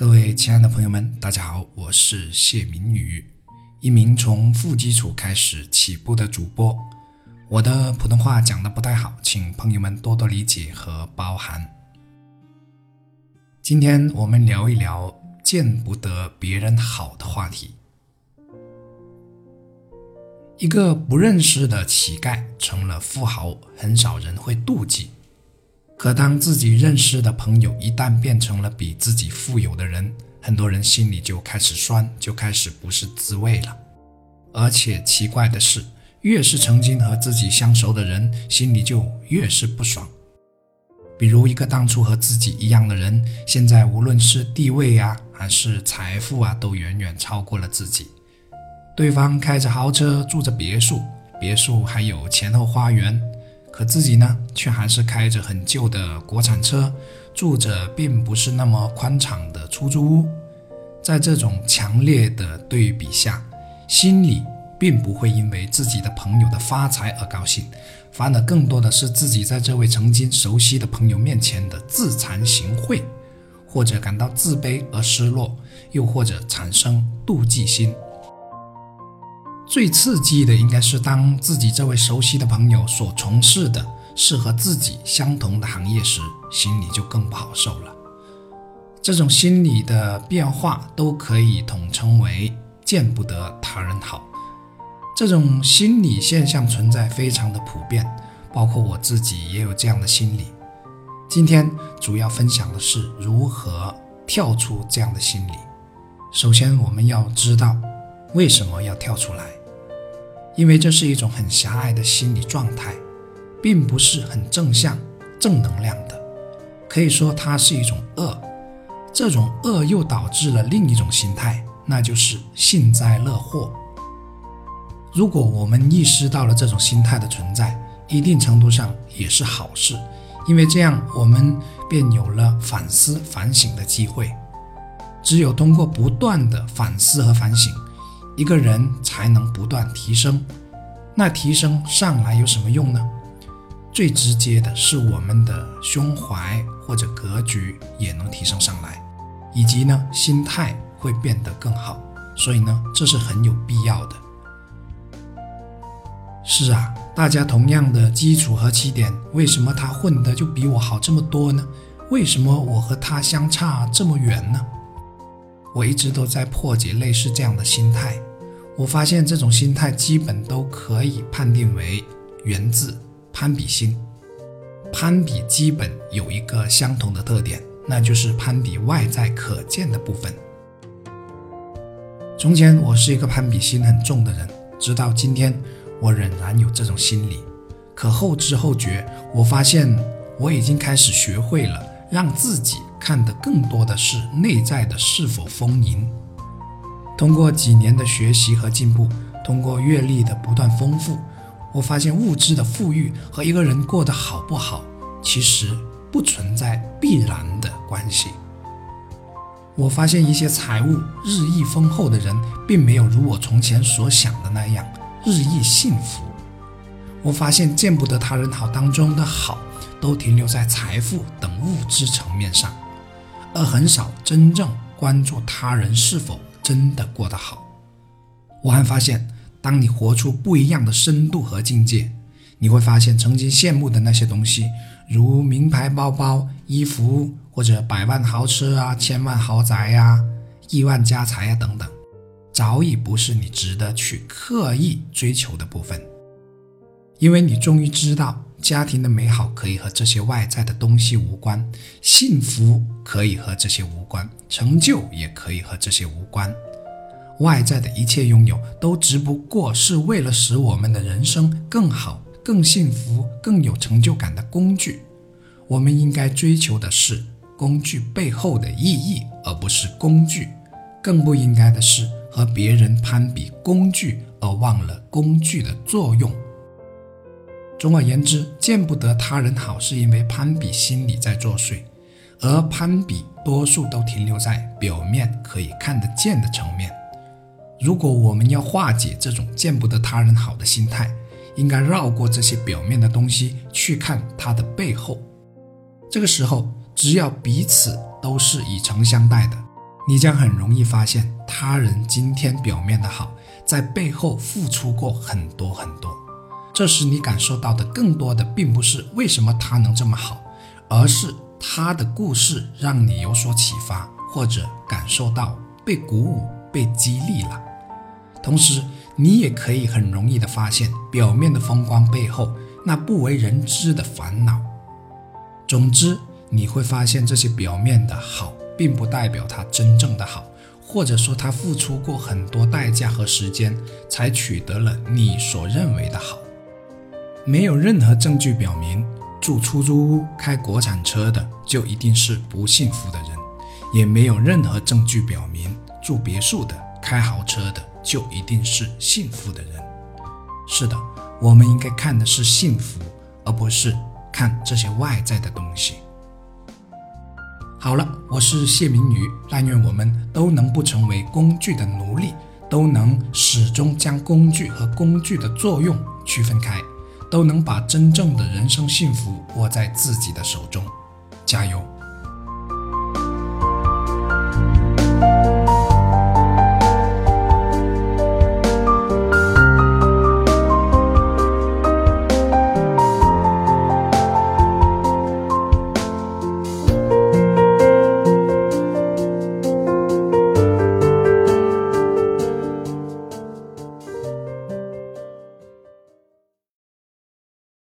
各位亲爱的朋友们，大家好，我是谢明宇，一名从负基础开始起步的主播。我的普通话讲的不太好，请朋友们多多理解和包涵。今天我们聊一聊见不得别人好的话题。一个不认识的乞丐成了富豪，很少人会妒忌。可当自己认识的朋友一旦变成了比自己富有的人，很多人心里就开始酸，就开始不是滋味了。而且奇怪的是，越是曾经和自己相熟的人，心里就越是不爽。比如一个当初和自己一样的人，现在无论是地位啊，还是财富啊，都远远超过了自己。对方开着豪车，住着别墅，别墅还有前后花园。可自己呢，却还是开着很旧的国产车，住着并不是那么宽敞的出租屋。在这种强烈的对比下，心里并不会因为自己的朋友的发财而高兴，反而更多的是自己在这位曾经熟悉的朋友面前的自惭形秽，或者感到自卑而失落，又或者产生妒忌心。最刺激的应该是，当自己这位熟悉的朋友所从事的是和自己相同的行业时，心里就更不好受了。这种心理的变化都可以统称为“见不得他人好”。这种心理现象存在，非常的普遍，包括我自己也有这样的心理。今天主要分享的是如何跳出这样的心理。首先，我们要知道为什么要跳出来。因为这是一种很狭隘的心理状态，并不是很正向、正能量的，可以说它是一种恶。这种恶又导致了另一种心态，那就是幸灾乐祸。如果我们意识到了这种心态的存在，一定程度上也是好事，因为这样我们便有了反思、反省的机会。只有通过不断的反思和反省。一个人才能不断提升，那提升上来有什么用呢？最直接的是我们的胸怀或者格局也能提升上来，以及呢心态会变得更好。所以呢这是很有必要的。是啊，大家同样的基础和起点，为什么他混的就比我好这么多呢？为什么我和他相差这么远呢？我一直都在破解类似这样的心态，我发现这种心态基本都可以判定为源自攀比心。攀比基本有一个相同的特点，那就是攀比外在可见的部分。从前我是一个攀比心很重的人，直到今天我仍然有这种心理。可后知后觉，我发现我已经开始学会了让自己。看的更多的是内在的是否丰盈。通过几年的学习和进步，通过阅历的不断丰富，我发现物质的富裕和一个人过得好不好，其实不存在必然的关系。我发现一些财务日益丰厚的人，并没有如我从前所想的那样日益幸福。我发现见不得他人好当中的好，都停留在财富等物质层面上。而很少真正关注他人是否真的过得好。我还发现，当你活出不一样的深度和境界，你会发现曾经羡慕的那些东西，如名牌包包、衣服，或者百万豪车啊、千万豪宅呀、亿万家财呀等等，早已不是你值得去刻意追求的部分，因为你终于知道。家庭的美好可以和这些外在的东西无关，幸福可以和这些无关，成就也可以和这些无关。外在的一切拥有都只不过是为了使我们的人生更好、更幸福、更有成就感的工具。我们应该追求的是工具背后的意义，而不是工具。更不应该的是和别人攀比工具，而忘了工具的作用。总而言之，见不得他人好，是因为攀比心理在作祟，而攀比多数都停留在表面可以看得见的层面。如果我们要化解这种见不得他人好的心态，应该绕过这些表面的东西，去看它的背后。这个时候，只要彼此都是以诚相待的，你将很容易发现，他人今天表面的好，在背后付出过很多很多。这时你感受到的更多的，并不是为什么他能这么好，而是他的故事让你有所启发，或者感受到被鼓舞、被激励了。同时，你也可以很容易的发现，表面的风光背后那不为人知的烦恼。总之，你会发现这些表面的好，并不代表他真正的好，或者说他付出过很多代价和时间，才取得了你所认为的好。没有任何证据表明住出租屋、开国产车的就一定是不幸福的人，也没有任何证据表明住别墅的、开豪车的。就一定是幸福的人。是的，我们应该看的是幸福，而不是看这些外在的东西。好了，我是谢明宇，但愿我们都能不成为工具的奴隶，都能始终将工具和工具的作用区分开，都能把真正的人生幸福握在自己的手中。加油！